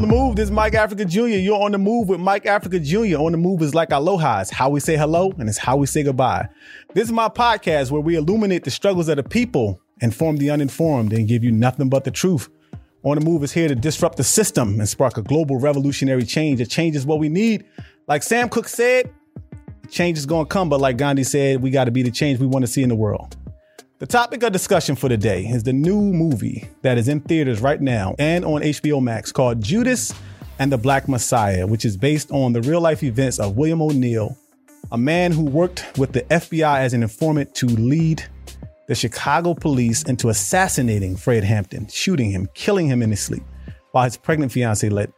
On the move, this is Mike Africa Jr. You're on the move with Mike Africa Jr. On the move is like aloha. It's how we say hello and it's how we say goodbye. This is my podcast where we illuminate the struggles of the people, inform the uninformed, and give you nothing but the truth. On the move is here to disrupt the system and spark a global revolutionary change that changes what we need. Like Sam Cooke said, change is going to come, but like Gandhi said, we got to be the change we want to see in the world. The topic of discussion for today is the new movie that is in theaters right now and on HBO Max called Judas and the Black Messiah, which is based on the real life events of William O'Neill, a man who worked with the FBI as an informant to lead the Chicago police into assassinating Fred Hampton, shooting him, killing him in his sleep, while his pregnant fiancee lay,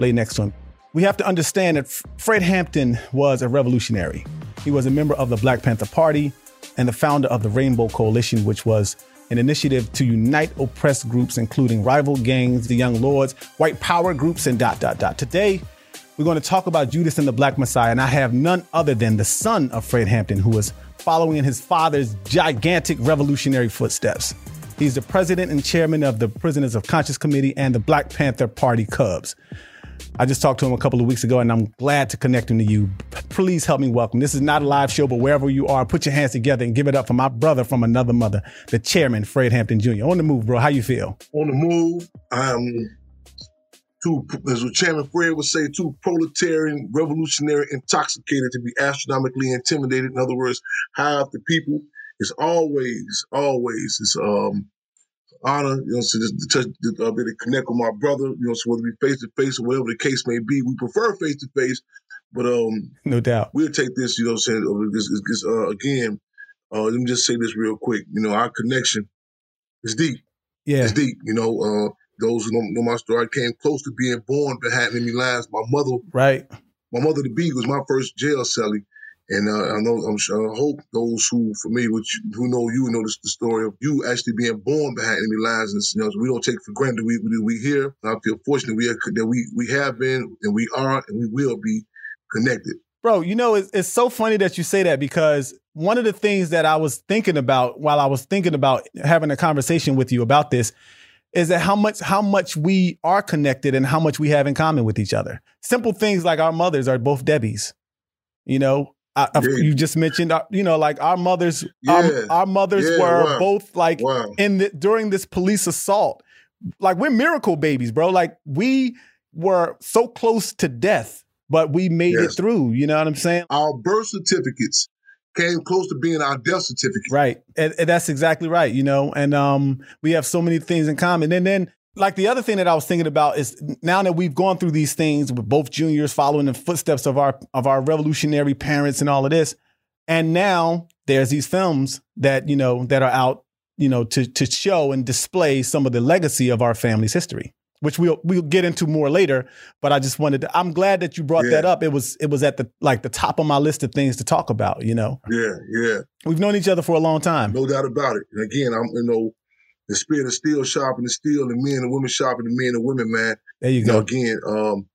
lay next to him. We have to understand that Fred Hampton was a revolutionary. He was a member of the Black Panther Party and the founder of the Rainbow Coalition, which was an initiative to unite oppressed groups, including rival gangs, the Young Lords, white power groups, and dot, dot, dot. Today, we're going to talk about Judas and the Black Messiah, and I have none other than the son of Fred Hampton, who was following in his father's gigantic revolutionary footsteps. He's the president and chairman of the Prisoners of Conscience Committee and the Black Panther Party Cubs. I just talked to him a couple of weeks ago, and I'm glad to connect him to you. Please help me welcome. This is not a live show, but wherever you are, put your hands together and give it up for my brother from another mother, the chairman, Fred Hampton Jr. On the move, bro. How you feel? On the move. I'm too, as Chairman Fred would say, too proletarian, revolutionary, intoxicated to be astronomically intimidated. In other words, high the people. It's always, always, it's um honor, you know, so just to touch, to, uh, be to connect with my brother, you know, so whether it be face to face or whatever the case may be, we prefer face to face, but um, no doubt, we'll take this, you know, saying this, this uh, again. Uh, let me just say this real quick. You know, our connection is deep. Yeah, it's deep. You know, uh, those who know, know my story, I came close to being born but behind enemy lines. My mother, right, my mother, the bee, was my first jail cellie. And uh, I know, I'm sure, I hope those who for me, you, who know you know this, the story of you actually being born behind enemy lines, and we don't take for granted we we, we here. I feel fortunate we are, that we we have been and we are and we will be connected. Bro, you know, it's, it's so funny that you say that because one of the things that I was thinking about while I was thinking about having a conversation with you about this is that how much how much we are connected and how much we have in common with each other. Simple things like our mothers are both Debbie's. You know, I, yeah. you just mentioned, uh, you know, like our mothers, yeah. our, our, mothers yeah, were wow. both like wow. in the, during this police assault. Like we're miracle babies, bro. Like we were so close to death, but we made yes. it through. You know what I'm saying? Our birth certificates came close to being our death certificate. Right, and, and that's exactly right. You know, and um, we have so many things in common. And then like the other thing that I was thinking about is now that we've gone through these things with both juniors following the footsteps of our of our revolutionary parents and all of this, and now there's these films that you know that are out, you know, to to show and display some of the legacy of our family's history, which we'll we'll get into more later. But I just wanted to. I'm glad that you brought yeah. that up. It was it was at the like the top of my list of things to talk about. You know. Yeah, yeah. We've known each other for a long time. No doubt about it. And again, I'm you know the spirit of steel sharpening the steel, and men and women sharpening the men and women, man. There you, go. Again, um,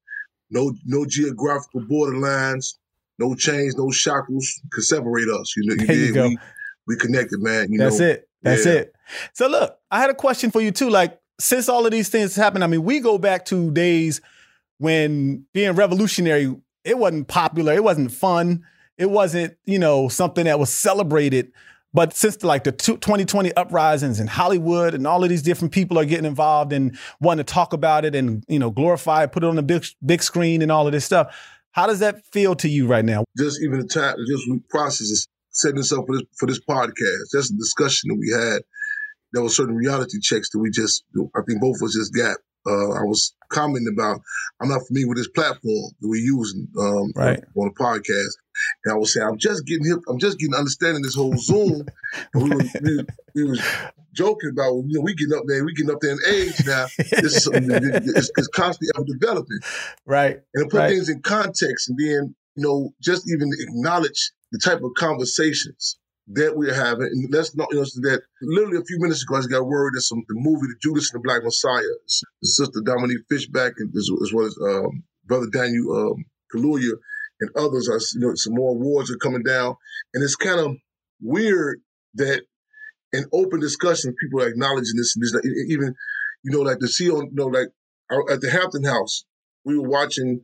no no geographical borderlines, no chains, no shackles can separate us. You know, you, there you go. We, we connected, man. You That's know? it. That's yeah. it. So look, I had a question for you too. Like, since all of these things happened, I mean, we go back to days when being revolutionary, it wasn't popular, it wasn't fun, it wasn't, you know, something that was celebrated. But since the, like the 2020 uprisings in Hollywood and all of these different people are getting involved and wanting to talk about it and you know glorify it, put it on the big big screen and all of this stuff, how does that feel to you right now? Just even the time, just processes setting this up for this for this podcast. That's a discussion that we had. There were certain reality checks that we just, I think both of us just got uh, I was commenting about I'm not familiar with this platform that we're using um, right. on the podcast, and I was saying I'm just getting hip, I'm just getting understanding this whole Zoom. we, were, we, we was joking about you know we getting up there, we getting up there in age now. This is something that it's, it's constantly ever developing, right? And to put right. things in context, and then you know just even acknowledge the type of conversations that we're having. And let's not, you know, that literally a few minutes ago, I just got word that some the movie, The Judas and the Black Messiah, Sister Dominique Fishback, and as, as well as um, Brother Daniel um, Kaluuya and others, are, you know, some more awards are coming down. And it's kind of weird that in open discussion, people are acknowledging this and this, even, you know, like see on, you know, like uh, at the Hampton House, we were watching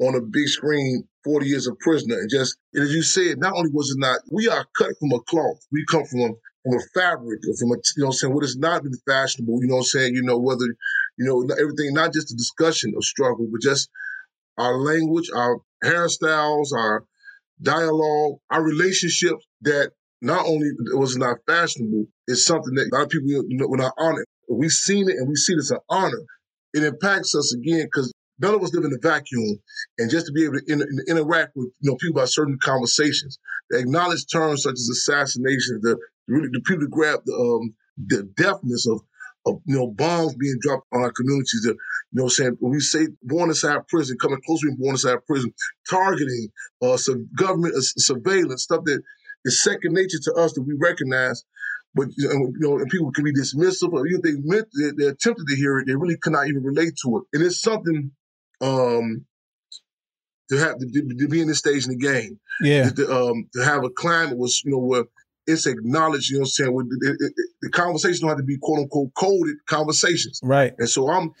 on a big screen 40 years of prisoner. And just, and as you said, not only was it not, we are cut from a cloth. We come from a, from a fabric, from a, you know I'm saying, what has not been fashionable, you know I'm saying, you know, whether, you know, everything, not just the discussion of struggle, but just our language, our hairstyles, our dialogue, our relationships that not only was not fashionable, it's something that a lot of people you know, were not honored. We've seen it and we see as an honor. It impacts us again because none of us live in a vacuum. And just to be able to in, interact with you know people about certain conversations, to acknowledge terms such as assassination, the really the people to grab the um, the deafness of of you know bombs being dropped on our communities. The, you know, saying when we say born inside prison, coming closer to born inside prison, targeting, uh, some government uh, surveillance, stuff that is second nature to us that we recognize. But you know, and people can be dismissive, or even they meant they, they attempted to hear it, they really could not even relate to it. And it's something um, to have to, to, be in this stage in the game. Yeah. To, um, to have a climate was, you know, where it's acknowledged, you know what I'm saying? The conversation don't have to be quote unquote coded conversations. Right. And so I'm,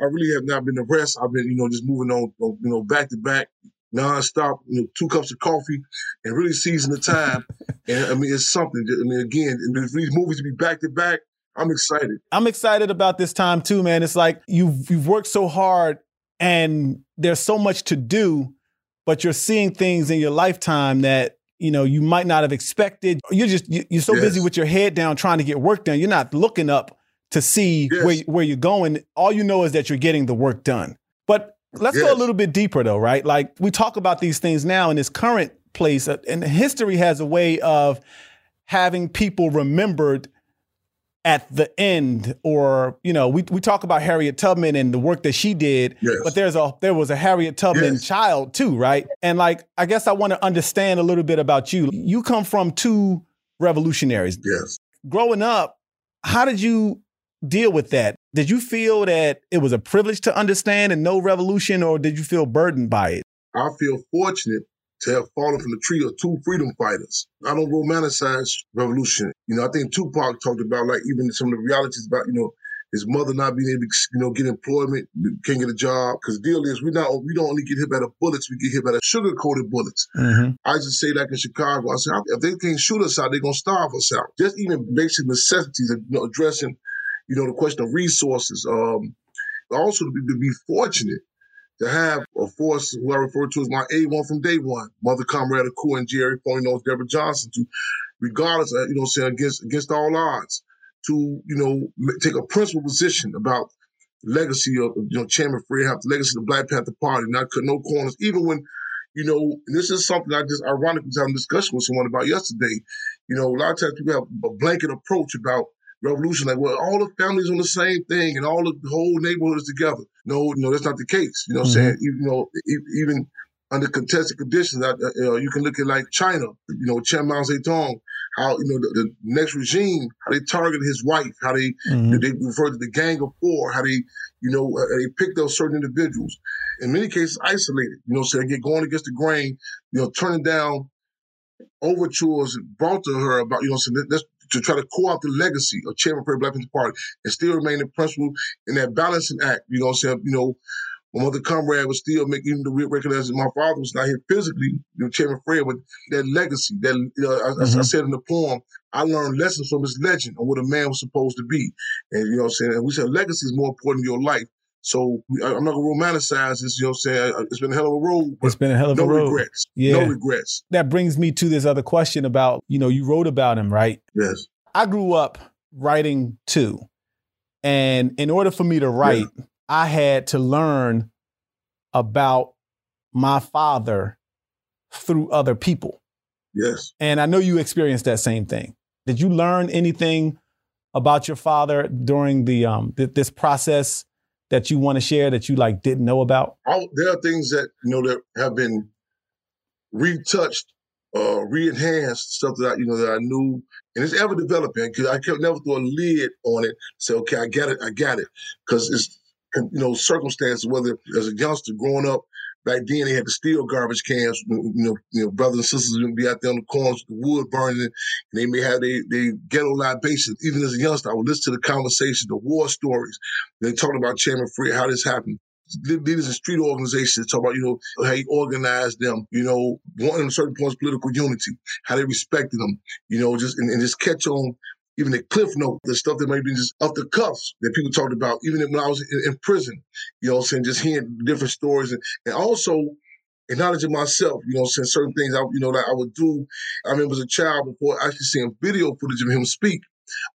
I really have not been depressed. I've been, you know, just moving on, you know, back to back, nonstop, you know, two cups of coffee and really seizing the time. and I mean, it's something. I mean, again, for these movies to be back to back, I'm excited. I'm excited about this time too, man. It's like you've you've worked so hard and there's so much to do, but you're seeing things in your lifetime that you know you might not have expected. You're just you're so yes. busy with your head down trying to get work done. You're not looking up to see yes. where where you're going. All you know is that you're getting the work done. But let's yes. go a little bit deeper though, right? Like we talk about these things now in this current place, uh, and history has a way of having people remembered at the end or you know we, we talk about harriet tubman and the work that she did yes. but there's a there was a harriet tubman yes. child too right? And like i guess i want to understand a little bit about you. You come from two revolutionaries. Yes. Growing up how did you deal with that? Did you feel that it was a privilege to understand and know revolution or did you feel burdened by it? I feel fortunate to have fallen from the tree of two freedom fighters. I don't romanticize revolution. You know, I think Tupac talked about like even some of the realities about, you know, his mother not being able to, you know, get employment, can't get a job. Because the deal is, we not we don't only get hit by the bullets, we get hit by the sugar coated bullets. Mm-hmm. I just say like in Chicago, I say if they can't shoot us out, they're gonna starve us out. Just even basic necessities of you know, addressing, you know, the question of resources. Um, also to be, to be fortunate to have a force who I refer to as my A1 from day one, Mother Comrade Akua Njeri Forty knows Deborah Johnson, to regardless of, you know, saying against against all odds, to, you know, take a principal position about legacy of, you know, Chairman the legacy of the Black Panther Party, not cut no corners, even when, you know, this is something I just ironically was having a discussion with someone about yesterday. You know, a lot of times people have a blanket approach about revolution, like, well, all the families on the same thing and all the, the whole neighborhood is together. No, no, that's not the case. You know what mm-hmm. I'm saying? You, you know, even under contested conditions, uh, uh, you can look at like China, you know, Chen Mao Zedong, how, you know, the, the next regime, how they targeted his wife, how they, mm-hmm. they referred to the gang of four, how they, you know, uh, they picked out certain individuals. In many cases, isolated, you know, so they get going against the grain, you know, turning down overtures brought to her about, you know, so let's to try to co-opt the legacy of Chairman the Black Panther Party and still remain in principle in that balancing act. You know what I'm saying? You know, my mother comrade was still making even the recognize that my father was not here physically, you know, Chairman Fred, but that legacy, that you know, I, mm-hmm. I, said in the poem, I learned lessons from his legend on what a man was supposed to be. And you know what I'm saying? And we said legacy is more important than your life. So I'm not gonna romanticize this. You know, what I'm saying it's been a hell of a road. It's been a hell of no a road. No regrets. Yeah. No regrets. That brings me to this other question about you know you wrote about him, right? Yes. I grew up writing too, and in order for me to write, yeah. I had to learn about my father through other people. Yes. And I know you experienced that same thing. Did you learn anything about your father during the um th- this process that you want to share that you like didn't know about? I, there are things that you know that have been retouched, uh, re-enhanced stuff that I, you know that I knew, and it's ever developing because I could never throw a lid on it. Say, okay, I got it, I got it, because it's you know circumstances. Whether as a youngster growing up back then they had to steal garbage cans. You know, you know, brothers and sisters would be out there on the corners, the wood burning, and they may have their they ghetto libations. Even as a youngster, I would listen to the conversations, the war stories. They talked about Chairman Fred, how this happened leaders in street organizations talk about, you know, how he organized them, you know, wanting certain points political unity, how they respected them, you know, just and, and just catch on even the cliff note, the stuff that might be just off the cuffs that people talked about, even when I was in, in prison, you know, saying just hearing different stories and, and also acknowledging myself, you know, saying certain things I, you know, that I would do. I remember as a child before actually seeing video footage of him speak,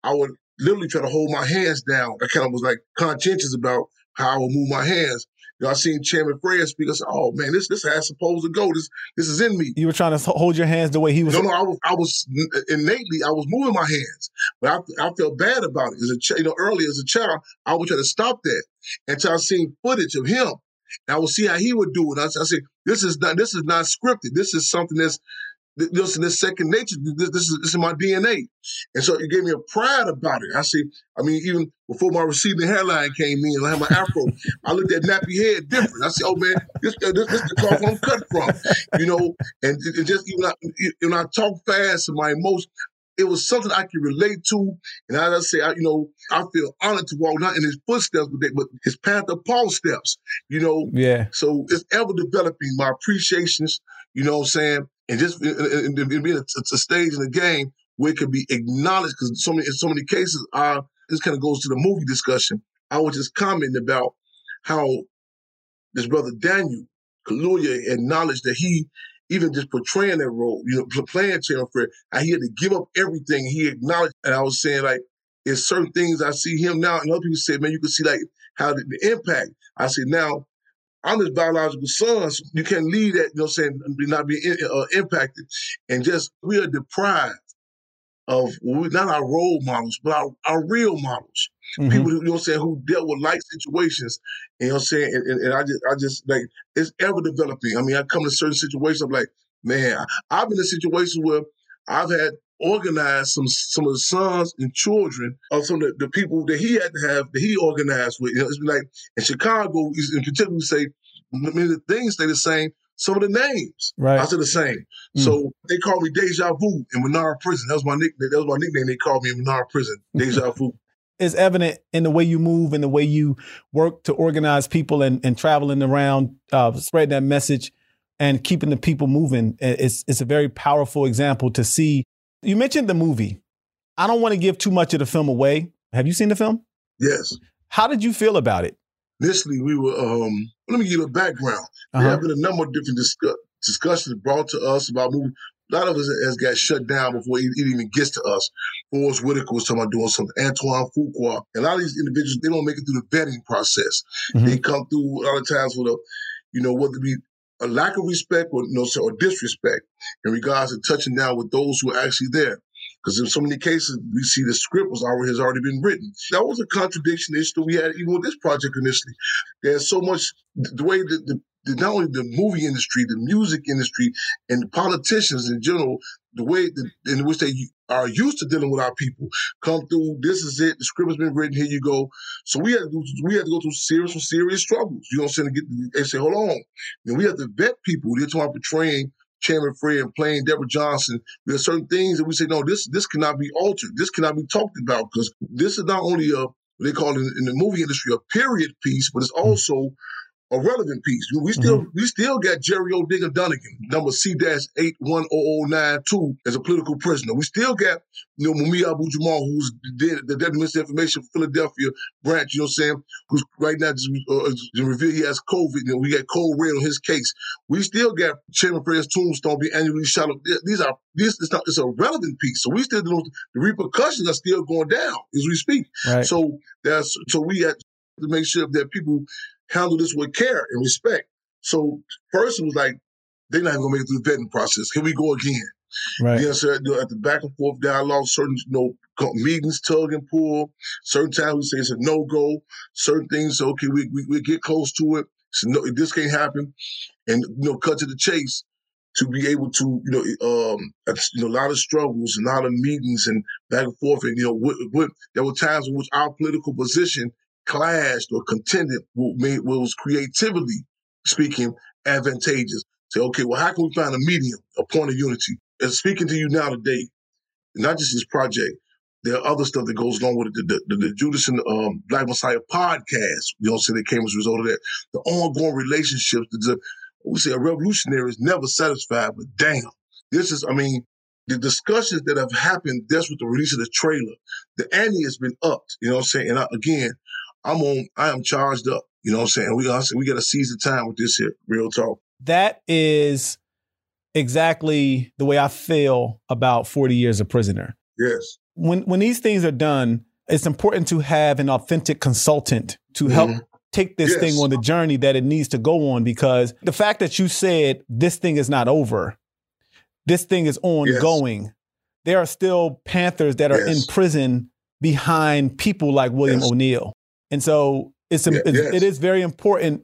I would literally try to hold my hands down. I kind of was like conscientious about how I would move my hands. You know, I seen Chairman Fred speak. I said, "Oh man, this this has supposed to go. This this is in me." You were trying to hold your hands the way he was. No, no, I was I was innately I was moving my hands, but I, I felt bad about it. As a ch- you know, early as a child, I would try to stop that until I seen footage of him, and I would see how he would do it. I, I said, "This is not this is not scripted. This is something that's this is this second nature. This, this, is this is my DNA, and so it gave me a pride about it. I see. I mean, even before my receding hairline came in, I had my afro. I looked at nappy head different. I said, "Oh man, this uh, this, this is the cloth I'm cut from," you know. And it, just even I, when I talk fast and my emotion, it was something I could relate to. And as I say, I, you know, I feel honored to walk not in his footsteps, but, they, but his Panther Paul steps, you know. Yeah. So it's ever developing my appreciations, you know what I'm saying? And just and, and being a, a, stage in the game where it can be acknowledged because so many in so many cases uh this kind of goes to the movie discussion. I was just commenting about how this brother Daniel Kaluuya acknowledged that he even just portraying that role, you know, playing Chairman Fred, he had to give up everything. He acknowledged, and I was saying like, there's certain things I see him now, and other people say, man, you can see like how the, the impact. I said now I'm his biological son. So you can't leave that, you know, what I'm saying not be uh, impacted. And just we are deprived of not our role models, but our, our real models. Mm-hmm. People, who, you know, what I'm saying, who dealt with life situations. And, you know, what I'm saying, and, and, and, I just, I just like it's ever developing. I mean, I come to certain situations. I'm like, man, I've been in situations where I've had organized some some of the sons and children of some of the, the people that he had to have that he organized with. You know, it's like in Chicago, in particular, we say I mean the things stay the same. Some of the names right. I said the same. Mm. So they call me Deja Vu in Menard Prison. That was my nickname. That was my nickname. They called me in Menard Prison, Deja Vu. It's evident in the way you move and the way you work to organize people and, and traveling around, uh, spreading that message and keeping the people moving. It's, it's a very powerful example to see you mentioned the movie. I don't want to give too much of the film away. Have you seen the film? Yes. How did you feel about it? Initially, we were. um Let me give you a background. Uh-huh. There have been a number of different discuss- discussions brought to us about movie. A lot of us has got shut down before it, even gets to us. Forest Whitaker was talking about doing something. Antoine Fuqua. And a lot of these individuals, they don't make it through the vetting process. Mm-hmm. They come through a lot of times with a, you know, whether it be a lack of respect or, you know, or disrespect in regards to touching down with those who are actually there. Because in so many cases, we see the script was already has already been written. That was a contradiction issue we had even with this project initially. There's so much the way that the not only the movie industry, the music industry, and the politicians in general, the way in which they are used to dealing with our people come through. This is it. The script has been written. Here you go. So we had to do, we had to go through serious and serious struggles. You know what I'm saying? To get, they say, hold on. And we have to vet people. They're talking about portraying Chairman Fred and playing Deborah Johnson. There are certain things that we say, no, this this cannot be altered. This cannot be talked about because this is not only a they call it in, in the movie industry a period piece, but it's hmm. also a relevant piece. We still mm-hmm. we still got Jerry O'Digger Dunnigan, number C eight one oh oh nine two, as a political prisoner. We still got you know Mumia Abu Jamal, who's the, the Dead Misinformation Philadelphia branch. You know what I'm saying? Who's right now just uh, revealed he has COVID. You know, we got cold red on his case. We still got Chairman Fred's tombstone be annually shot up. These are this it's not it's a relevant piece. So we still the repercussions are still going down as we speak. Right. So that's so we had to make sure that people handle this with care and respect. So first it was like, they're not even gonna make it through the vetting process. Here we go again. Right. Know, at the back and forth dialogue, certain you know meetings, tug and pull. Certain times we say it's a no go. Certain things, okay, we, we we get close to it. So no, this can't happen, and you know, cut to the chase to be able to, you know, um, you know, a lot of struggles and a lot of meetings and back and forth, and you know, what, what, there were times in which our political position clashed or contended with was creativity speaking advantageous. Say, okay, well, how can we find a medium, a point of unity? And speaking to you now today, not just this project, there are other stuff that goes along with it. The, the, the Judas and um, Black Messiah podcast, you know, so that came as a result of that. The ongoing relationships, the, we say a revolutionary is never satisfied, but damn, this is, I mean, the discussions that have happened just with the release of the trailer, the ante has been upped. You know what I'm saying? And I, again, I'm on. I am charged up. You know what I'm saying? We got we got to seize the time with this here. Real talk. That is exactly the way I feel about 40 years a prisoner. Yes. When when these things are done, it's important to have an authentic consultant to help mm-hmm. take this yes. thing on the journey that it needs to go on because the fact that you said this thing is not over this thing is ongoing. Yes. There are still Panthers that are yes. in prison behind people like William yes. And so it's, yeah, it's it is very important.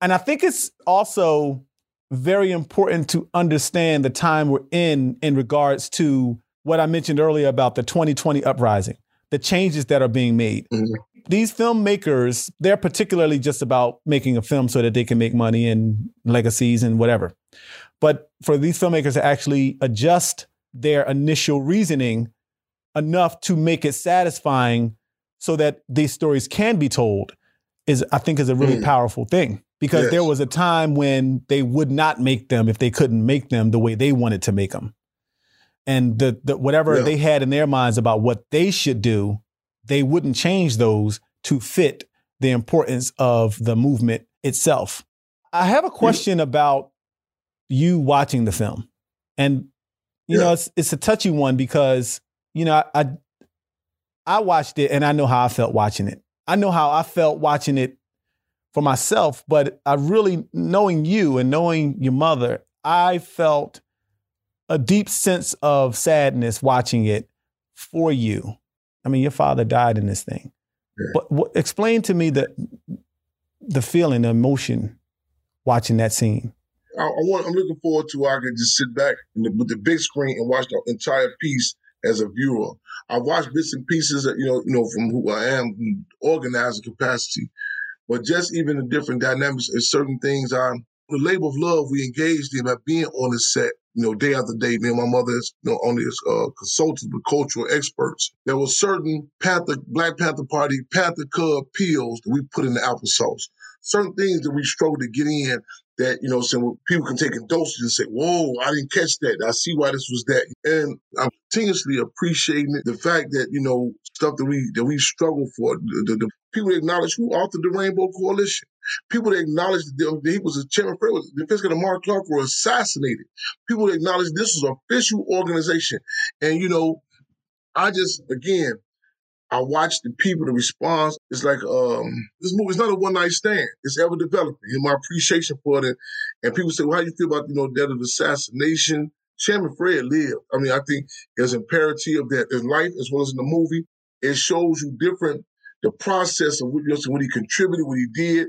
And I think it's also very important to understand the time we're in in regards to what I mentioned earlier about the 2020 uprising, the changes that are being made. Mm-hmm. These filmmakers, they're particularly just about making a film so that they can make money and legacies and whatever. But for these filmmakers to actually adjust their initial reasoning enough to make it satisfying so that these stories can be told is I think is a really mm. powerful thing because yes. there was a time when they would not make them if they couldn't make them the way they wanted to make them. And the, the whatever yeah. they had in their minds about what they should do, they wouldn't change those to fit the importance of the movement itself. I have a question about you watching the film. And you yeah. know, it's it's a touchy one because, you know, I, I I watched it and I know how I felt watching it. I know how I felt watching it for myself, but I really knowing you and knowing your mother, I felt a deep sense of sadness watching it for you. I mean, your father died in this thing. Yeah. But what, explain to me the the feeling, the emotion watching that scene. I, I want. I'm looking forward to where I can just sit back the, with the big screen and watch the entire piece as a viewer. I watch bits and pieces, you know, you know, from who I am, organizing capacity, but just even the different dynamics and certain things. I, the labor of love we engaged in by being on the set, you know, day after day. Me and my mother is, you know, only as uh, consultants, but cultural experts. There were certain Panther, Black Panther Party, Panther Cub peels that we put in the applesauce. Certain things that we struggled to get in that, you know, some people can take in doses and say, whoa, I didn't catch that. I see why this was that. And I'm continuously appreciating it, the fact that, you know, stuff that we that we struggle for, the, the, the people that acknowledge who authored the Rainbow Coalition, people that acknowledge that he was a chairman, the fiscal Mark Clark were assassinated, people that acknowledge this was an official organization. And, you know, I just, again, I watch the people, the response. It's like um, this movie is not a one night stand. It's ever developing. And my appreciation for it. And people say, well, how do you feel about, you know, death of assassination? Chairman Fred lived. I mean, I think there's imperative that in life as well as in the movie, it shows you different the process of what, you know, what he contributed, what he did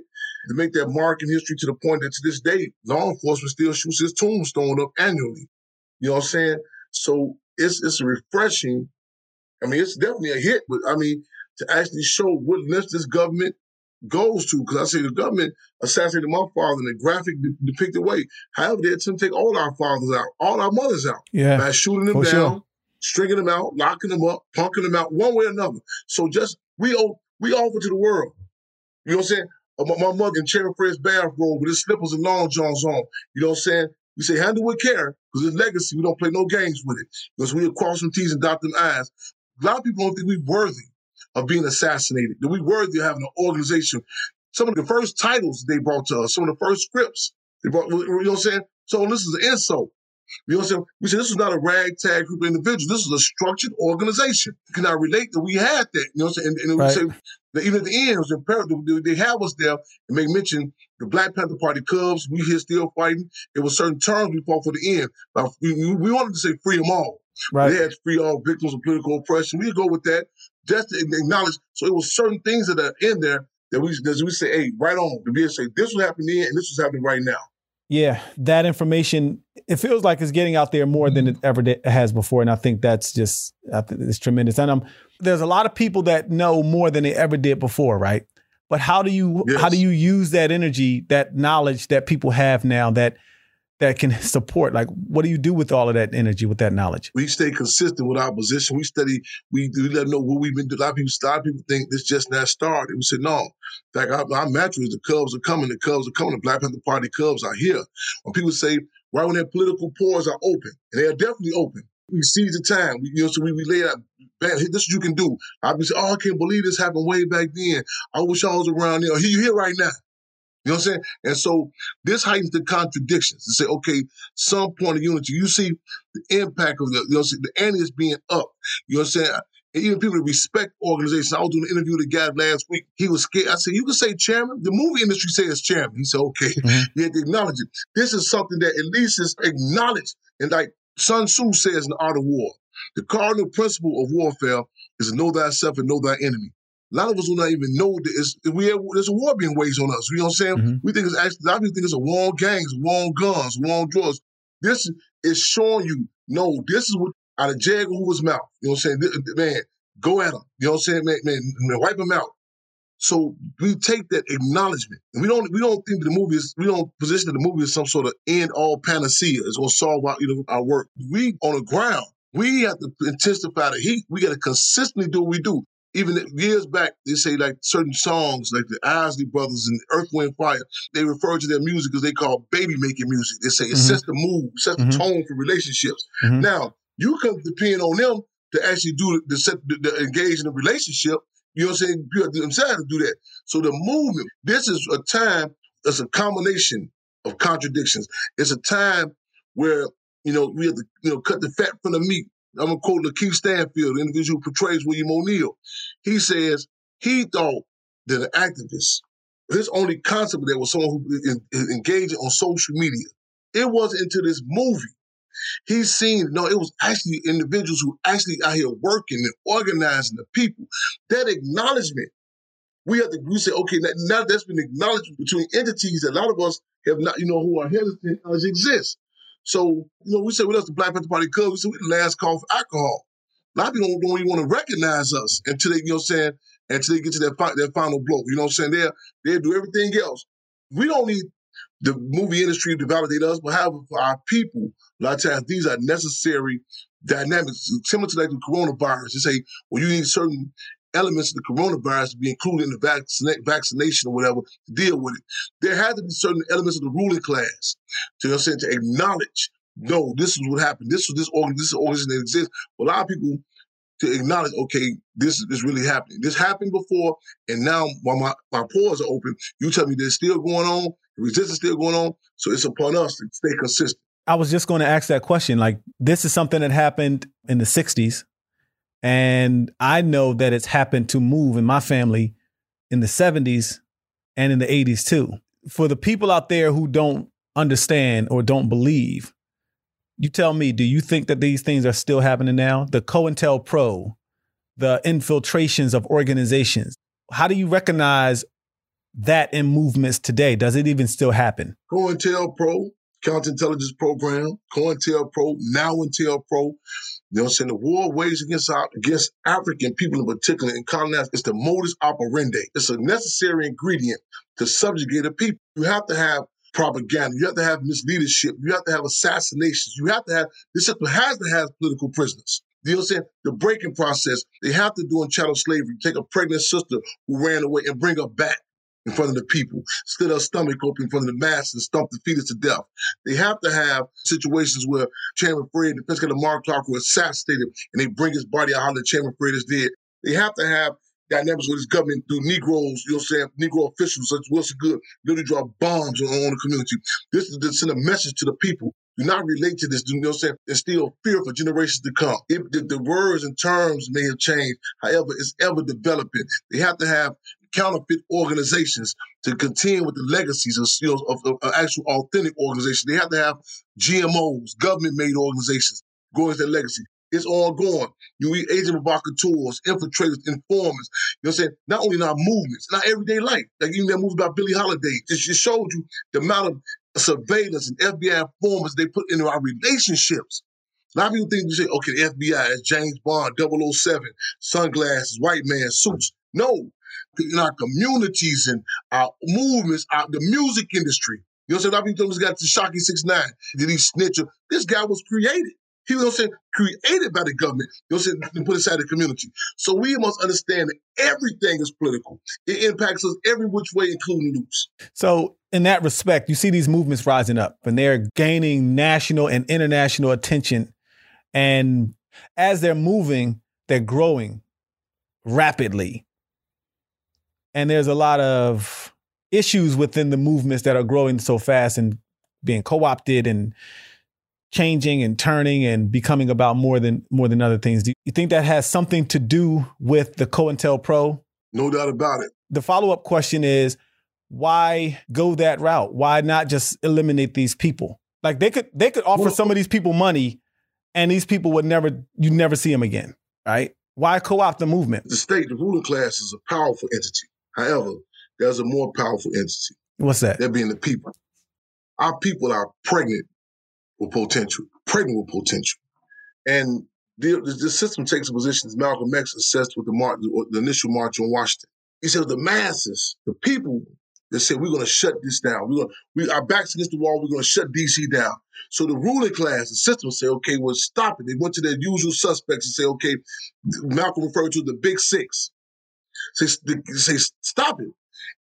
to make that mark in history to the point that to this day, law enforcement still shoots his tombstone up annually. You know what I'm saying? So it's it's refreshing I mean, it's definitely a hit, but I mean, to actually show what lengths this government goes to, because I say the government assassinated my father in a graphic de- depicted way. However, they attempt to take all our fathers out, all our mothers out, yeah, by shooting them down, sure. stringing them out, locking them up, punking them out, one way or another. So just we owe, we offer to the world. You know what I'm saying? Uh, my, my mother in Chairman Fred's bathrobe with his slippers and long johns on. You know what I'm saying? We say handle with care because it's legacy. We don't play no games with it because we cross some T's and dot them I's. A lot of people don't think we're worthy of being assassinated, that we're worthy of having an organization. Some of the first titles they brought to us, some of the first scripts they brought, you know what I'm saying? So this is an insult. You know what I'm saying? We said this is not a ragtag group of individuals. This is a structured organization. Can I relate that we had that? You know what I'm saying? And, and right. we say that even at the end, it was imperative. They have us there and make mention the Black Panther Party Cubs. We here still fighting. It was certain terms we fought for the end. we, we wanted to say free them all. Right. They had free all victims of political oppression. We go with that just to acknowledge. So it was certain things that are in there that we that we say, hey, right on. To be able say this was happening then and this was happening right now. Yeah, that information it feels like it's getting out there more than it ever did, has before, and I think that's just I think it's tremendous. And um, there's a lot of people that know more than they ever did before, right? But how do you Yes. how do you use that energy, that knowledge that people have now that that can support? Like, what do you do with all of that energy, with that knowledge? We stay consistent with our position. We study. We, we let them know what we've been doing. A lot of people, a lot of people think this just not started. We said no. In fact, our, our mantra is the Cubs are coming. The Cubs are coming. The Black Panther Party Cubs are here. When people say right when their political pores are open, and they are definitely open, we seize the time. We, you know, so we, we lay out. Man, this is what you can do. I be saying, oh, I can't believe this happened way back then. I wish I was around there. Here, you here right now. You know what I'm saying? And so this heightens the contradictions to say, okay, some point of unity. You see the impact of the, you know, what I'm saying? the ante is being up. You know what I'm saying? And even people that respect organizations. I was doing an interview with a guy last week. He was scared. I said, you can say chairman. The movie industry says chairman. He said, okay. Mhm. You have to acknowledge it. This is something that at least is acknowledged. And like Sun Tzu says in The Art of War, the cardinal principle of warfare is to know thyself and know thy enemy. A lot of us do not even know that it's, we have, there's a war being waged on us. You know what I'm saying? Mhm. We think it's actually, a lot of people think it's a war on gangs, war on guns, war on drugs. This is showing you, no, this is what, out of J. Edgar Hoover's mouth, you know what I'm saying? Man, go at him. You know what I'm saying? Man, man, man, wipe him out. So we take that acknowledgement, and we don't we don't think that the movie is we don't position that the movie as some sort of end all panacea. It's going to solve our you know our work. We on the ground, we have to intensify the heat. We got to consistently do what we do. Even years back, they say like certain songs, like the Isley Brothers and Earth, Wind, Fire, they refer to their music as they call baby making music. They say it Mhm. sets the mood, sets Mhm. the tone for relationships. Mhm. Now you can depend on them to actually do the, the, set, the, the engage in a relationship. You know what I'm saying? You have to to do that. So the movement, this is a time, it's a combination of contradictions. It's a time where, you know, we have to, you know, cut the fat from the meat. I'm gonna quote Lakeith Stanfield, the individual who portrays William O'Neill. He says he thought that an activist, his only concept of that was someone who engaging on social media. It wasn't until this movie He's seen, no, it was actually individuals who actually out here working and organizing the people. That acknowledgement, we have to we say, okay, now, that's been acknowledged between entities that a lot of us have not, you know, who are hesitant uh, as exist. So, you know, we say, what else? The Black Panther Party Cubs, we say, we're the last call for alcohol. A lot of people don't, even want to recognize us until they, you know what I'm saying, until they get to that, fi- that final blow. You know what I'm saying? They'll, they'll do everything else. We don't need the movie industry to validate us, but however, for our people, a lot of times these are necessary dynamics, similar to like the coronavirus. They say, well, you need certain elements of the coronavirus to be included in the vaccina- vaccination or whatever to deal with it. There had to be certain elements of the ruling class to, you know to acknowledge, no, this is what happened. This was this organ, this is organization that exists. A lot of people to acknowledge, okay, this is really happening. This happened before, and now while my, my pores are open, you tell me there's still going on, resistance is still going on. So it's upon us to stay consistent. I was just going to ask that question. Like, this is something that happened in the 60s. And I know that it's happened to move in my family in the 70s and in the 80s too. For the people out there who don't understand or don't believe, you tell me, do you think that these things are still happening now? The COINTELPRO, the infiltrations of organizations. How do you recognize that in movements today? Does it even still happen? COINTELPRO, counterintelligence program, COINTELPRO, now Intel Pro. You know what I'm saying? The war waged against our, against African people in particular and colonized, it's the modus operandi. It's a necessary ingredient to subjugate a people. You have to have propaganda. You have to have misleadership. You have to have assassinations. You have to have, this system has to have political prisoners. You know what I'm saying? The breaking process, they have to do in chattel slavery, take a pregnant sister who ran away and bring her back in front of the people, slit her stomach open in front of the masses and stomp the fetus to death. They have to have situations where Chairman Fred, the fiscal Mark Clark, was assassinated and they bring his body out how the Chairman Fred is dead. They have to have dynamics with his government through Negroes, you know what I'm saying, Negro officials such as Wilson Goode, literally drop bombs on, on the community. This is to send a message to the people. Do not relate to this, you know what I'm saying? Instill fear for generations to come. If the, the words and terms may have changed, however, it's ever developing. They have to have counterfeit organizations to contend with the legacies of, you know, of, actual authentic organizations. They have to have GMOs, government-made organizations, going with their legacy. It's ongoing. You read agent provocateurs, infiltrators, informants. You know what I'm saying? Not only in our movements, our everyday life. Like even that movie about Billie Holiday, it just showed you the amount of surveillance and FBI informants they put into our relationships. A lot of people think okay, the FBI is James Bond, 007, sunglasses, white man, suits. No, in our communities and our movements, our, the music industry. You know what I'm saying? I've been telling this guy to Tekashi 69. Did he snitch? This guy was created. He was saying created by the government. You know what I'm saying? Put aside the community. So we must understand that everything is political. It impacts us every which way, including loops. So in that respect, you see these movements rising up and they're gaining national and international attention. And as they're moving, they're growing rapidly. And there's a lot of issues within the movements that are growing so fast and being co-opted and changing and turning and becoming about more than more than other things. Do you think that has something to do with the COINTELPRO? No doubt about it. The follow-up question is why go that route? Why not just eliminate these people? Like they could they could offer well, some of these people money and these people would never you never see them again, right? Why co-opt the movement? The state, the ruling class is a powerful entity. However, there's a more powerful entity. What's that? That being the people. Our people are pregnant with potential, pregnant with potential. And the, the, system takes a position as Malcolm X assessed with the, march, the initial march on Washington. He said the masses, the people that said we're going to shut this down. We're going we our backs against the wall. We're going to shut DC down. So the ruling class, the system, say, okay, well, stop it. They went to their usual suspects and say, okay, Malcolm referred to the big six. Say, say stop it.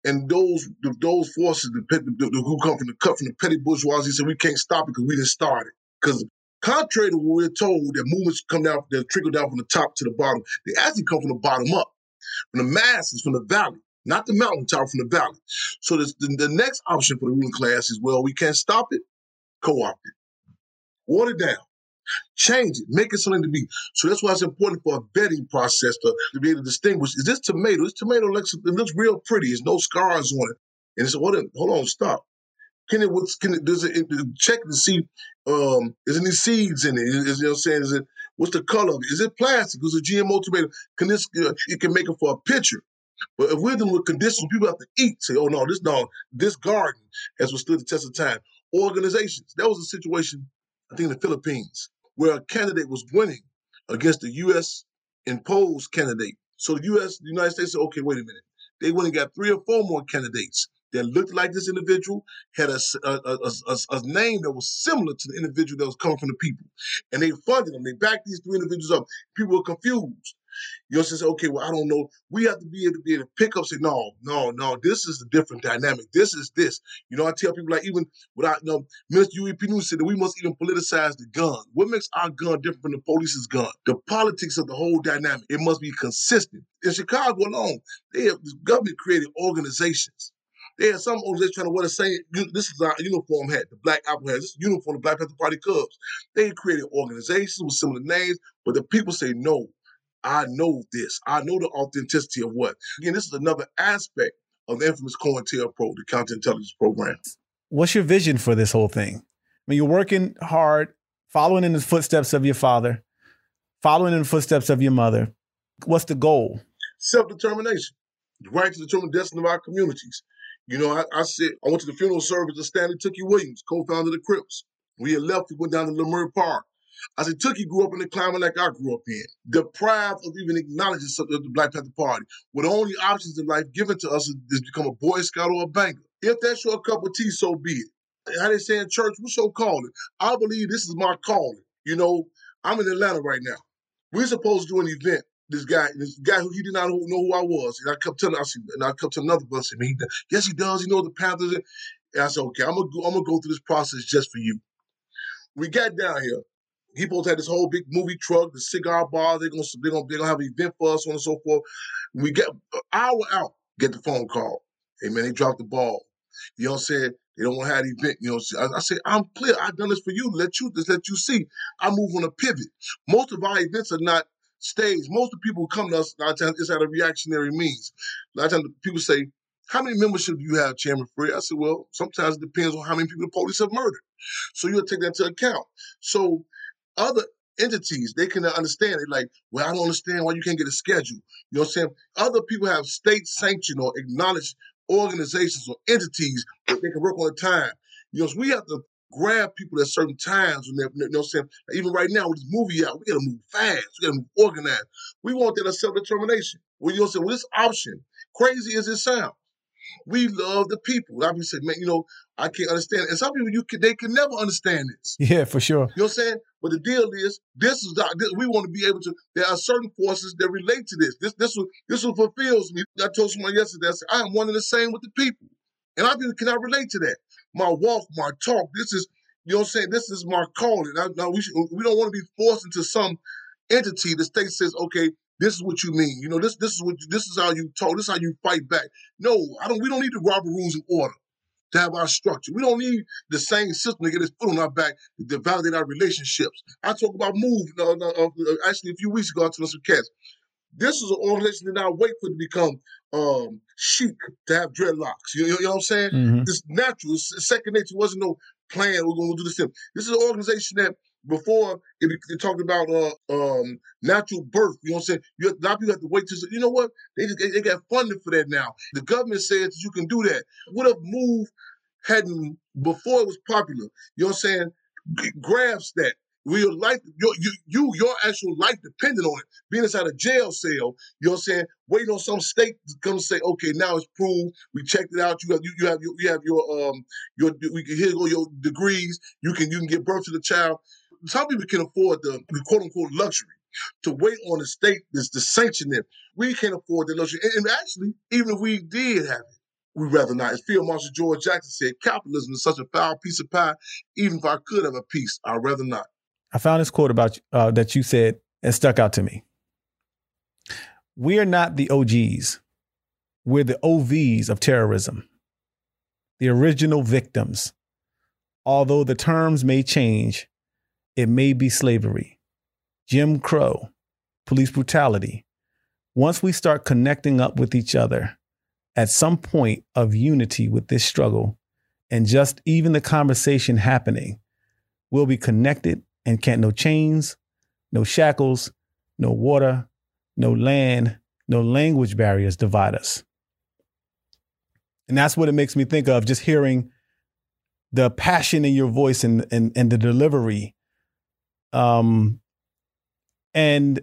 And those those forces the, the, the, who come from the cut from the petty bourgeoisie said we can't stop it because we didn't start it. Because contrary to what we're told, that movements come down, they trickle down from the top to the bottom. They actually come from the bottom up, from the masses, from the valley, not the mountaintop, from the valley. So the, the next option for the ruling class is, well, we can't stop it, co-opt it, water down. Change it, make it something to be. So that's why it's important for a vetting process to, to be able to distinguish: is this tomato? This tomato looks it looks real pretty. There's no scars on it. And it's on, hold on, stop. Can it? What's can it? Does it, it check to see? Um, is any seeds in it? Is, you know what I'm saying? Is it? What's the color of it? Is it plastic? Is it GMO tomato? Can this? Uh, it can make it for a picture. But if we're dealing with conditions, people have to eat. Say, oh no, this dog, this garden has withstood the test of time. Organizations. That was a situation, I think, in the Philippines where a candidate was winning against the U.S. imposed candidate. So the U.S., the United States said, okay, wait a minute. They went and got three or four more candidates that looked like this individual, had a, a, a, a, name that was similar to the individual that was coming from the people. And they funded them. They backed these three individuals up. People were confused. You know, say, okay, well, I don't know. We have to be able to be able to pick up, say, no, no, no, this is a different dynamic. This is this. You know, I tell people like even without you know, Minister Huey P. Newton said that we must even politicize the gun. What makes our gun different from the police's gun? The politics of the whole dynamic. It must be consistent. In Chicago alone, they have government created organizations. They had some organizations trying to wear the same. This is our uniform hat, the Black Apple hat. This uniform, the Black Panther Party Cubs. They created organizations with similar names, but the people say no. I know this. I know the authenticity of what. Again, this is another aspect of the infamous COINTELPRO, the counterintelligence program. What's your vision for this whole thing? I mean, you're working hard, following in the footsteps of your father, following in the footsteps of your mother. What's the goal? Self determination, the right to determine the destiny of our communities. You know, I, I, said I went to the funeral service of Stanley Tookie Williams, co-founder of the Crips. We had left, we went down to Leimert Park. I said, Tookie grew up in the climate like I grew up in, deprived of even acknowledging the Black Panther Party, with the only options in life given to us is, become a Boy Scout or a banker. If that's your cup of tea, so be it. How they say in church, we so call it. I believe this is my calling. You know, I'm in Atlanta right now. We're supposed to do an event. This guy, this guy who he did not know who I was, and I kept telling, I said, and I kept telling another person, he, yes, he does. He knows the Panthers. And I said, okay, I'm gonna go, I'm gonna go through this process just for you. We got down here. He have this whole big movie truck, the cigar bar. They're gonna they're gonna, they're gonna have an event for us, so on and so forth. We get an hour out, get the phone call. Hey man, they dropped the ball. You know what I'm saying? They don't want to have the event. You know, I, I say I'm clear. I've done this for you. Let you just let you see. I move on a pivot. Most of our events are not staged. Most of the people who come to us, a lot of times it's out of reactionary means. A lot of times people say, how many membership do you have, Chairman Free? I said, well, sometimes it depends on how many people the police have murdered. So you'll take that into account. So other entities, they can understand it. Like, well, I don't understand why you can't get a schedule. You know what I'm saying? Other people have state sanctioned or acknowledged organizations or entities that they can work on a time. You know, so we have to grab people at certain times when they're, you know what I'm saying? Even right now with this movie out, we gotta move fast, we gotta move organized. We want that self-determination. Well, you know what I'm saying? Well, this option Crazy as it sounds. We love the people. I be saying, man, you know, I can't understand. It. And some people, you can, they can never understand this. Yeah, for sure. You know what I'm saying? But the deal is, this is the, this, we want to be able to. There are certain forces that relate to this. This this this what fulfills me. I told someone yesterday. I said, I am one and the same with the people, and I can I relate to that. My walk, my talk. This is you know what I'm saying. This is my calling. Now, we should, we don't want to be forced into some entity. The state says, okay, this is what you mean. You know, this this is what this is how you talk. This is how you fight back. No, I don't. We don't need to rob the Rules of Order to have our structure. We don't need the same system to get his foot on our back to validate our relationships. I talk about move. Uh, uh, actually, a few weeks ago, I told some cats. This is an organization that I wait for to become um, chic to have dreadlocks. You, you, know what I'm saying? Mm-hmm. It's natural. It's second nature. It wasn't no plan. We're going to do this. Thing. This is an organization that before it talked about uh, um, natural birth. You know what I'm saying? You have, a lot of people have to wait to. You know what? They just, they got funding for that now. The government says you can do that. What if Move hadn't before it was popular? You know what I'm saying? G- grabs that. Your life, your, you, you, your actual life depended on it. Being inside a jail cell, you know what I'm saying? Waiting on some state to come say, okay, now it's proved. We checked it out. You have, you, you have, your, you have your, um, your, we can here go your degrees. You can, you can give birth to the child some people can afford the, the quote unquote luxury to wait on the state that's to sanction it. We can't afford the luxury. And, and actually, even if we did have it, we'd rather not. As Field Marshal George Jackson said, capitalism is such a foul piece of pie. Even if I could have a piece, I'd rather not. I found this quote about uh, that you said and stuck out to me. We are not the OGs. We're the OVs of terrorism, the original victims. Although the terms may change, it may be slavery, Jim Crow, police brutality. Once we start connecting up with each other at some point of unity with this struggle and just even the conversation happening, we'll be connected and can't no chains, no shackles, no water, no land, no language barriers divide us. And that's what it makes me think of just hearing the passion in your voice and, and, and the delivery um, and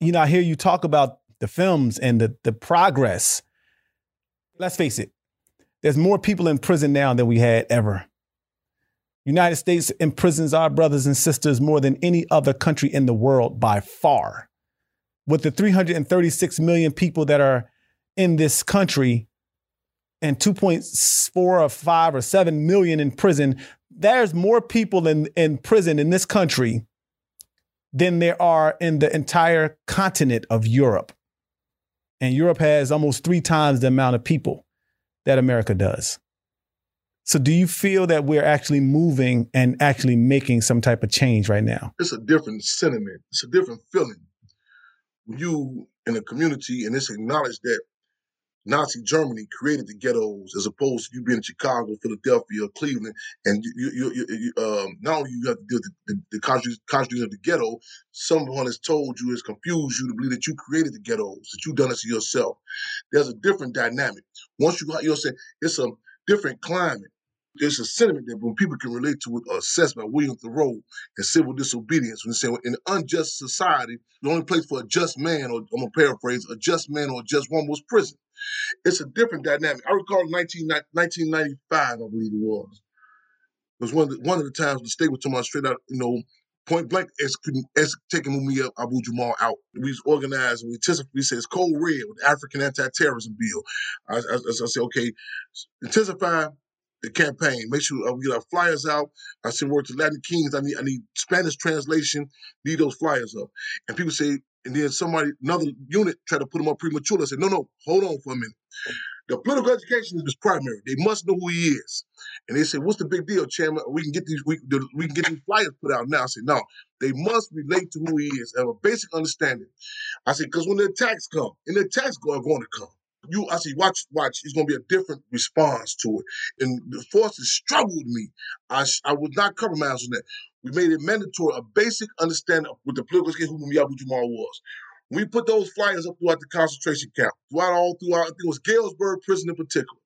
you know, I hear you talk about the films and the the progress. Let's face it, there's more people in prison now than we had ever. United States imprisons our brothers and sisters more than any other country in the world by far. With the 336 million people that are in this country and 2.4 or 5 or 7 million in prison, there's more people in, in prison in this country than there are in the entire continent of Europe. And Europe has almost three times the amount of people that America does. So, do you feel that we're actually moving and actually making some type of change right now? It's a different sentiment. It's a different feeling. When you in a community and it's acknowledged that Nazi Germany created the ghettos as opposed to you being in Chicago, Philadelphia, Cleveland, and you, you, you, you um, not only you have to deal with the, the, the constitution of the ghetto, someone has told you, has confused you to believe that you created the ghettos, that you've done it to yourself. There's a different dynamic. Once you, got yourself, it's a different climate. There's a sentiment that when people can relate to it, assessed by William Thoreau and civil disobedience, when they say in an unjust society, the only place for a just man, or I'm gonna paraphrase, a just man or a just woman was prison. It's a different dynamic. I recall 19, 1995, I believe it was. It was one of the, one of the times the state was talking about straight out, you know, point blank as taking Mumia Abu Jamal out. We was organized we anticipated, we said it's code red with the African anti-terrorism bill. I, I, I said, okay, intensify the campaign. Make sure uh, we get our flyers out. I send word to Latin Kings. I need I need Spanish translation. Need those flyers up. And people say, and then somebody, another unit, tried to put them up prematurely. I said, no, no, hold on for a minute. The political education is primary. They must know who he is. And they said, "What's the big deal, Chairman? We can get these we, we can get these flyers put out now." I said, "No, they must relate to who he is, have a basic understanding." I said, "Because when the attacks come, and the attacks are going to come, you, I said, watch, watch. It's going to be a different response to it. And the forces struggled me. I, I would not compromise on that. We made it mandatory, a basic understanding of what the political scheme Mumia Abu Jamal was. We put those flyers up throughout the concentration camp, throughout all throughout, I think it was Galesburg prison in particular.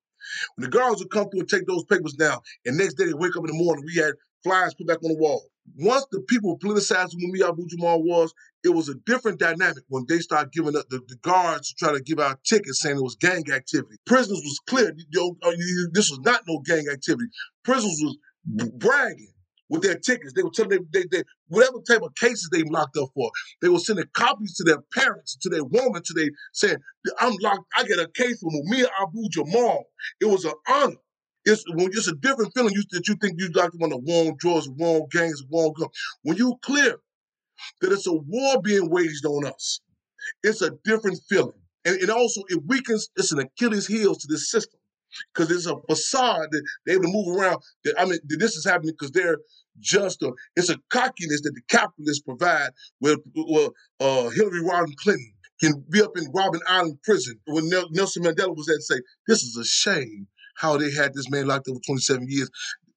When the guards would come through and take those papers down, and next day they wake up in the morning, we had flyers put back on the wall. once the people politicized who Mumia Abu Jamal was, it was a different dynamic when they started giving up the, the guards to try to give out tickets saying it was gang activity. Prisoners was clear. Uh, you know, this was not no gang activity. Prisoners was bragging with their tickets. They were telling them they, they, whatever type of cases they locked up for. They were sending copies to their parents, to their woman, to their saying, "I'm locked. I get a case from Mumia Abu Jamal. It was an honor." It's when it's a different feeling you, that you think you locked them on the wrong drawers, wrong gangs, wrong gun. When you clear that it's a war being waged on us, it's a different feeling. And, and also it weakens, it's an Achilles heel to this system. Because it's a facade that they're able to move around. That, I mean, this is happening because they're just a, it's a cockiness that the capitalists provide where, where uh, Hillary Rodham Clinton can be up in Robben Island prison when Nelson Mandela was there and say, this is a shame how they had this man locked up for 27 years.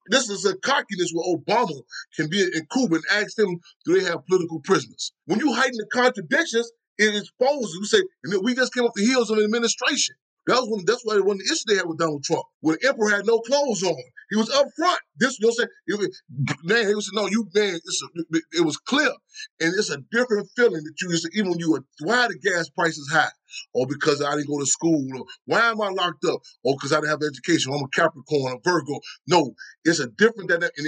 This is a cockiness where Obama can be in Cuba and ask them, do they have political prisoners? When you heighten the contradictions, it exposes you. say, we just came off the heels of an administration. That was one. That's why one of the issues they had with Donald Trump. When the emperor had no clothes on, he was up front. This, you know, what I'm saying, man, he was no, you man. A, it was clear, and it's a different feeling that you even when you were why the gas prices high or because I didn't go to school, or why am I locked up, or because I didn't have education, I'm a Capricorn, a Virgo. No, it's a different that, and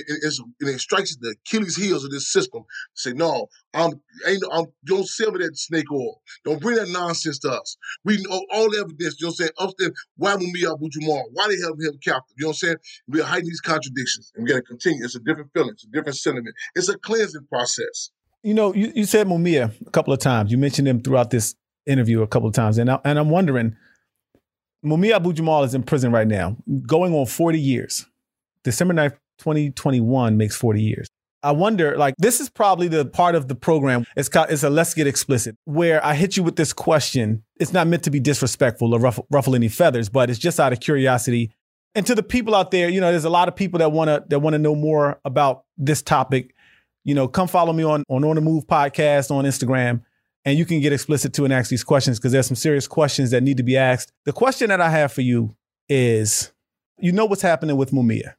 it, strikes the Achilles heels of this system. Say, no, I'm ain't I'm don't sell me that snake oil. Don't bring that nonsense to us. We know all the evidence. You know what I'm saying? Upstairs, why would Mumia Abu Jamal? Why they held him captive? You know what I'm saying? We're hiding these contradictions, and we got to continue. It's a different feeling. It's a different sentiment. It's a cleansing process. You know, you, you said Mumia a couple of times. You mentioned him throughout this interview a couple of times, and I, and I'm wondering, Mumia Abu Jamal is in prison right now, going on 40 years. December 9th, 2021 makes 40 years. I wonder, like, this is probably the part of the program. It's called, it's a let's get explicit, where I hit you with this question. It's not meant to be disrespectful or ruffle, ruffle any feathers, but it's just out of curiosity. And to the people out there, you know, there's a lot of people that want to that want to know more about this topic. You know, come follow me on on On the Move podcast on Instagram and you can get explicit too and ask these questions because there's some serious questions that need to be asked. The question that I have for you is you know what's happening with Mumia.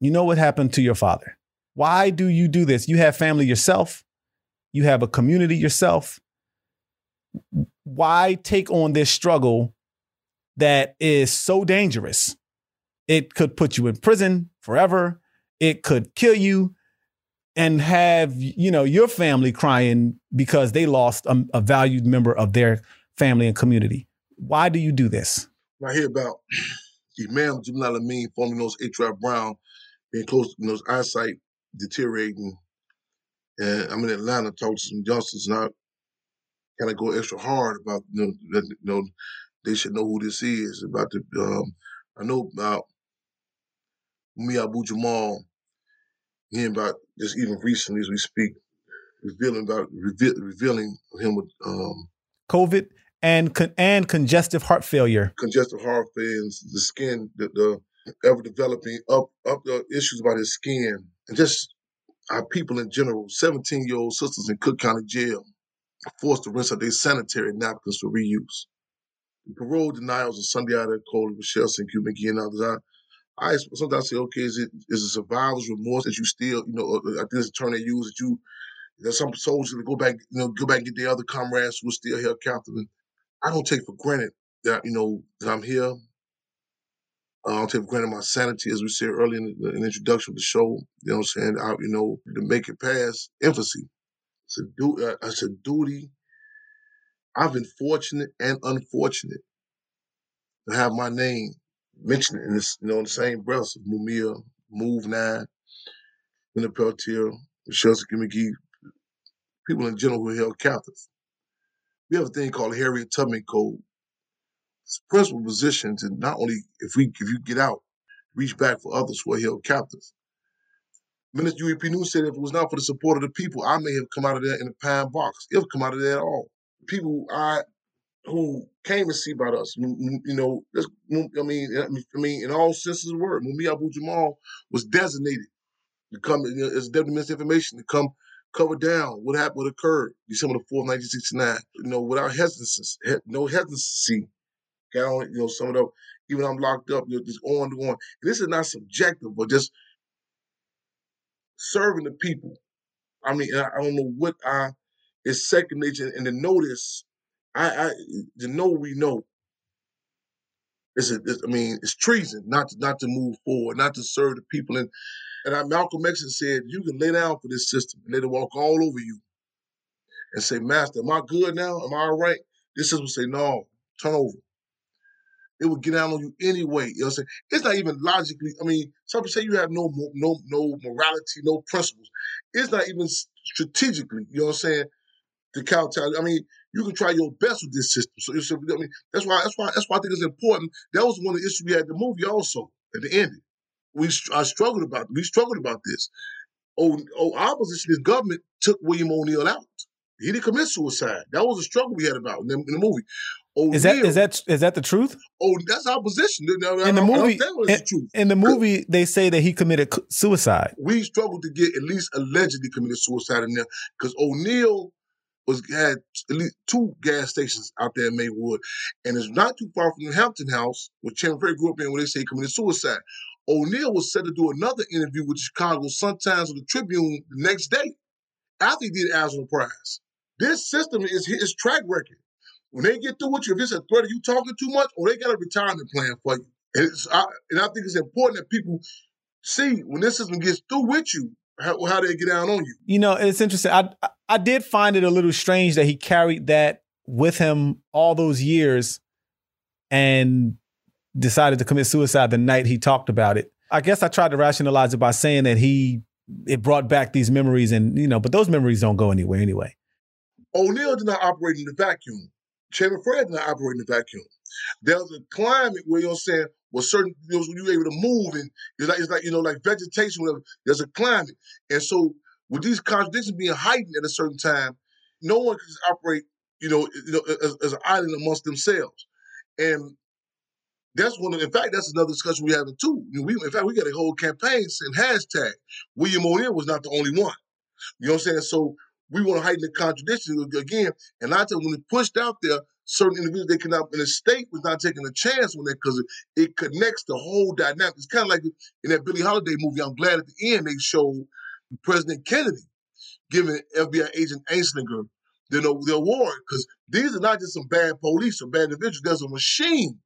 You know what happened to your father. Why do you do this? You have family yourself. You have a community yourself. Why take on this struggle that is so dangerous? It could put you in prison forever. It could kill you and have you know your family crying because they lost a, a, valued member of their family and community. Why do you do this? I hear about Imam Jamil Amin, formerly known as H. Rap Brown, being close, know, his eyesight deteriorating. And I'm in Atlanta, talking to some youngsters, and I kind of go extra hard about you know, that, you know they should know who this is. About the um, I know about Mumia Abu Jamal hearing about just even recently as we speak, revealing about revealing him with um, COVID and con- and congestive heart failure. Congestive heart failure, and the skin, the, the ever developing up up the issues about his skin, and just our people in general. Seventeen year old sisters in Cook County Jail forced to rinse out their sanitary napkins for reuse. parole denials of Sunday Ida Cole, Ruchell Cinque Magee, and others. I sometimes say, okay, is it is it survivor's remorse that you still, you know, uh, uh, I think it's a term they use that you that some soldiers go back, you know, go back and get their other comrades who are still held captive. And I don't take for granted that, you know, that I'm here. Uh, I don't take for granted my sanity, as we said earlier in the, in the introduction of the show. You know I'm saying? I, you know, to make it past infancy. It's a, du- it's a duty. I've been fortunate and unfortunate to have my name mentioned in this, you know, in the same breath of Mumia, Move Nine, Leonard Peltier, Ruchell Magee, people in general who held captive. We have a thing called Harriet Tubman Code. It's principal position to not only if we if you get out, reach back for others who are held captive. Minister Huey P. Newton said if it was not for the support of the people, I may have come out of there in a pine box. If come out of there at all. People I who came to see about us. You know, I mean, I mean, in all senses of the word, Mumia Abu Jamal was designated to come as deputy minister information to come cover down what happened, what occurred December the fourth, nineteen sixty nine. You know, without hesitancy, no hesitancy. Got on, you know, some of the even I'm locked up, you know, just on and on. And this is not subjective, but just serving the people I mean, I, don't know what I is second nature, and to notice, I, I know we know. It's, a, I mean, it's treason not to, not to move forward, not to serve the people. And and I, Malcolm X said, you can lay down for this system and let it walk all over you and say, Master, am I good now? Am I all right? This system will say, no, turn over it would get down on you anyway. You know what I'm saying? It's not even logically. I mean, some people say you have no no no morality, no principles. It's not even strategically. You know what I'm saying? The counter. I mean, you can try your best with this system. So, so I mean, that's why that's why that's why I think it's important. That was one of the issues we had in the movie also at the end. We I struggled about we struggled about this. Oh, oh, opposition, his government took William O'Neal out. He didn't commit suicide. That was a struggle we had about in the, in the movie. O'Neal, is that is that is that the truth? Oh, that's our position. in the movie, in, the, in the movie, they say that he committed suicide. We struggled to get at least allegedly committed suicide in there because O'Neal was had at least two gas stations out there in Maywood, and it's not too far from the Hampton House, where Chairman Fred grew up in, where they say he committed suicide. O'Neal was set to do another interview with Chicago Sun Times or the Tribune the next day after he did Eyes on the Prize. This system is his track record. When they get through with you, if it's a threat of you talking too much, or they got a retirement plan for you. And, I, and I think it's important that people see when this system gets through with you, how, how they get down on you. You know, it's interesting. I I did find it a little strange that he carried that with him all those years and decided to commit suicide the night he talked about it. I guess I tried to rationalize it by saying that he it brought back these memories and you know, but those memories don't go anywhere anyway. O'Neal did not operate in the vacuum. Chairman Fred did not operate in the vacuum. There's a climate where you're saying, well, certain you know, you're able to move and it's like, it's like you know, like vegetation, whatever. There's a climate, and so with these contradictions being heightened at a certain time, no one can operate, you know, you know, as, as an island amongst themselves, and that's one. Of, in fact, that's another discussion we're having too. We, in fact, we got a whole campaign saying hashtag William O'Neal was not the only one. You know what I'm saying? So we want to heighten the contradiction again. And I tell you, when it pushed out there, certain individuals they cannot, and the state was not taking a chance on that because it, it, connects the whole dynamic. It's kind of like in that Billie Holiday movie. I'm glad at the end they showed President Kennedy giving FBI agent Anslinger the, the award because these are not just some bad police or bad individuals. There's a machine,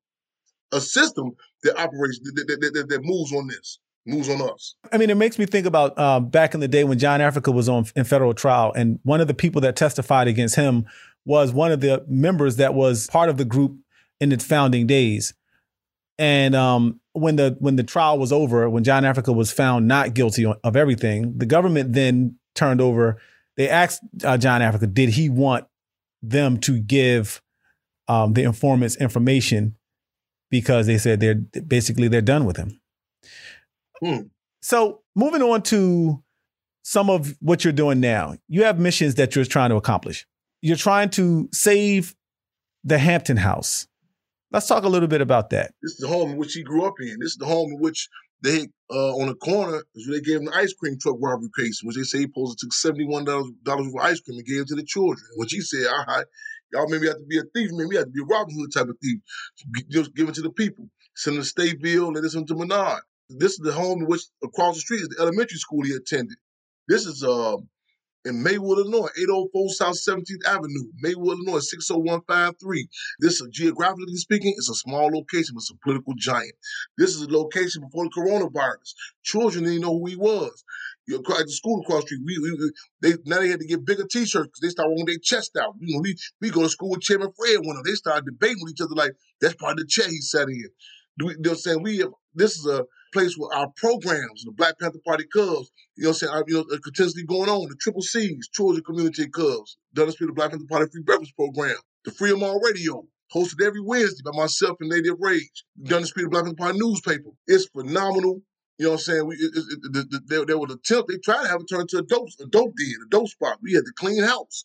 a system that operates that, that, that, that moves on this moves on us. I mean, it makes me think about uh, back in the day when John Africa was on in federal trial, and one of the people that testified against him was one of the members that was part of the group in its founding days. And um, when the when the trial was over, when John Africa was found not guilty of everything, the government then turned over. They asked uh, John Africa, did he want them to give um, the informants information because they said they're basically they're done with him. Hmm. So moving on to some of what you're doing now, you have missions that you're trying to accomplish. You're trying to save the Hampton House. Let's talk a little bit about that. This is the home in which he grew up in. This is the home in which they, uh, on the corner, is where they gave him the ice cream truck robbery case, which they say he to took $71 for ice cream and gave it to the children. Which he said, all right, y'all maybe have to be a thief, maybe have to be a Robin Hood type of thief. Just give it to the people. Send them to Stateville, let it send to Menard. This is the home in which across the street is the elementary school he attended. This is uh, in Maywood, Illinois, 804 South 17th Avenue, Maywood, Illinois, 60153. This is geographically speaking, it's a small location, but it's a political giant. This is a location before the coronavirus. Children didn't know who he was. You know, at the school across the street, we, we, they now they had to get bigger T-shirts because they started wearing their chest out. You know, we we go to school with Chairman Fred one of them. They started debating with each other like that's part of the chair he sat in. Know what I'm saying? We have, this is a place where our programs, the Black Panther Party Cubs, you know, saying, you know, continuously going on, the Triple C's, Children Community Cubs, Dulles Street, the Black Panther Party Free Breakfast Program, the Freedom All Radio, hosted every Wednesday by myself and Lady of Rage, Dulles Street, the Black Panther Party newspaper. It's phenomenal. You know what I'm saying? We, it, it, it, there, there was an attempt, they tried to have it turned into a dope, a dope den, a dope spot. We had to clean house.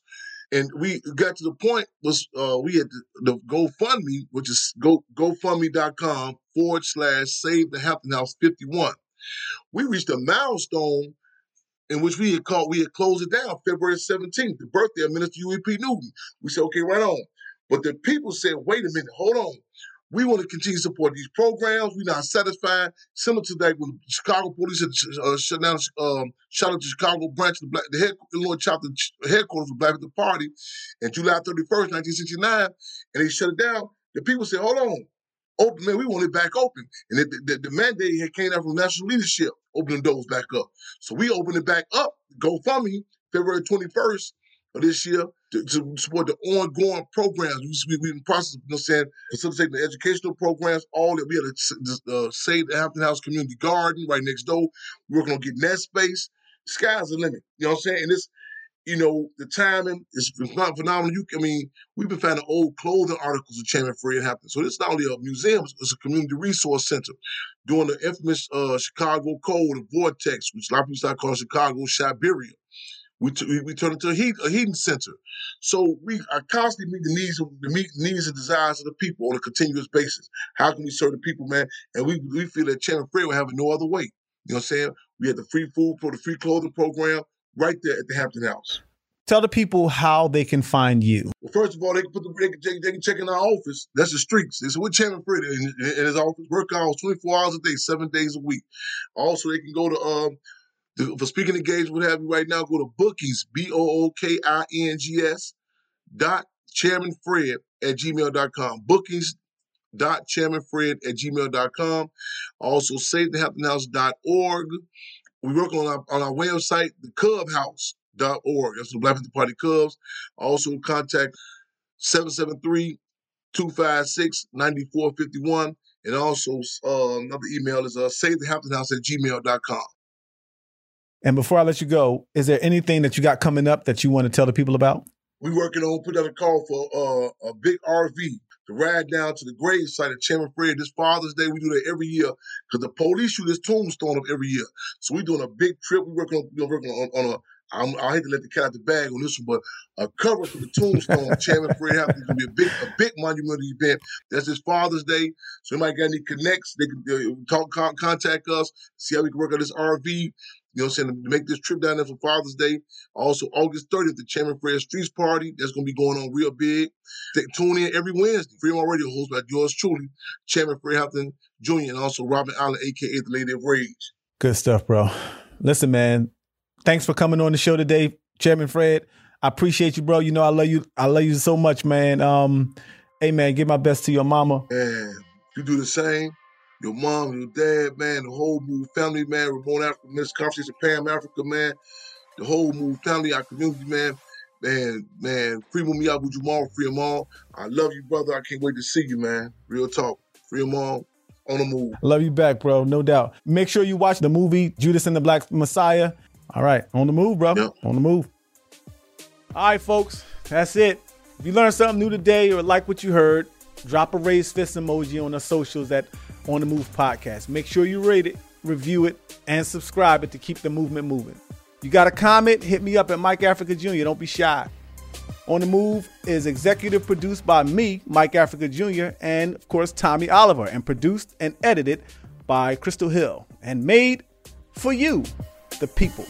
And we got to the point was uh, we had the, the GoFundMe, which is go GoFundMe.com forward slash Save the Hampton House 51. We reached a milestone in which we had called we had closed it down February 17th, the birthday of Minister Huey P. Newton. We said, okay, right on. But the people said, wait a minute, hold on. We want to continue to support these programs. We're not satisfied. Similar to that, when Chicago police had uh, shut down, um, out the Chicago branch the, Black, the head, Illinois chapter headquarters of the Black Panther Party in July 31st, 1969, and they shut it down. The people said, hold on, open, man, we want it back open. And the, the, the mandate had came out from national leadership, opening doors back up. So we opened it back up, GoFundMe, February 21st of this year to, to support the ongoing programs. We, we, we in process you know, saying, facilitating the educational programs, all that. We had to uh, Save the Hampton House Community Garden right next door. We're working on getting that space. Sky's the limit. You know what I'm saying? And this, you know, the timing is not phenomenal. You, I mean, we've been finding old clothing articles of Chairman Fred Hampton. So it's not only a museum, it's a community resource center. Doing the infamous uh, Chicago Code, the Vortex, which a lot of people start calling Chicago Siberia. We, t- we, turn into a, heat, a heating center. So we are constantly meeting the needs of the meet needs and desires of the people on a continuous basis. How can we serve the people, man? And we, we feel that Chairman Fred will have no other way. You know what I'm saying? We had the free food for the free clothing program right there at the Hampton House. Tell the people how they can find you. Well, first of all, they can put the they can, they can check in our office. That's the streets. It's with Chairman Fred in, in, his office. Work hours, 24 hours a day, seven days a week. Also, they can go to um, for speaking engagement, what have you right now, go to bookies, B O O K I N G S dot chairmanfred at gmail.com. Bookings dot chairmanfred at gmail.com. Also, savethehamptonhouse.org. We work on our, on our website, the cubhouse.org. That's the Black Panther Party Cubs. Also, contact 773 256 9451. And also, uh, another email is uh, savethehamptonhouse at gmail.com. And before I let you go, is there anything that you got coming up that you want to tell the people about? We're working on putting out a call for uh, a big RV to ride down to the grave site of Chairman Fred this Father's Day. We do that every year because the police shoot this tombstone up every year. So we're doing a big trip. We're working on, we're working on, on a I'm, I hate to let the cat out the bag on this one, but a cover for the tombstone, Chairman Fred Hampton, is going to be a big, a big monumental event. That's his Father's Day. So anybody got any connects, they can uh, talk, contact us, see how we can work on this RV. You know what I'm saying? To make this trip down there for Father's Day. Also, August 30th, the Chairman Fred Streets Party. That's going to be going on real big. Tune in every Wednesday. Fremont Radio host by yours truly, Chairman Fred Hampton Jr., and also Robin Allen, a.k.a. the Lady of Rage. Good stuff, bro. Listen, man, thanks for coming on the show today, Chairman Fred. I appreciate you, bro. You know I love you. I love you so much, man. Um, hey, man, give my best to your mama. And you do the same your mom, your dad, man, the whole Move family, man, Ramona Africa, Miss Conference of Pam Africa, man, the whole Move family, our community, man. Man, man, free me with Jamal, free them all. I love you, brother. I can't wait to see you, man. Real talk. Free them all on the move. Love you back, bro. No doubt. Make sure you watch the movie Judas and the Black Messiah. All right, on the move, bro. Yep. On the move. All right, folks, that's it. If you learned something new today or like what you heard, drop a raised fist emoji on the socials at On the Move Podcast. Make sure you rate it, review it, and subscribe it to keep the movement moving. You got a comment? Hit me up at Mike Africa Jr. Don't be shy. On the Move is executive produced by me, Mike Africa Jr., and of course, Tommy Oliver, and produced and edited by Crystal Hill, and made for you, the people.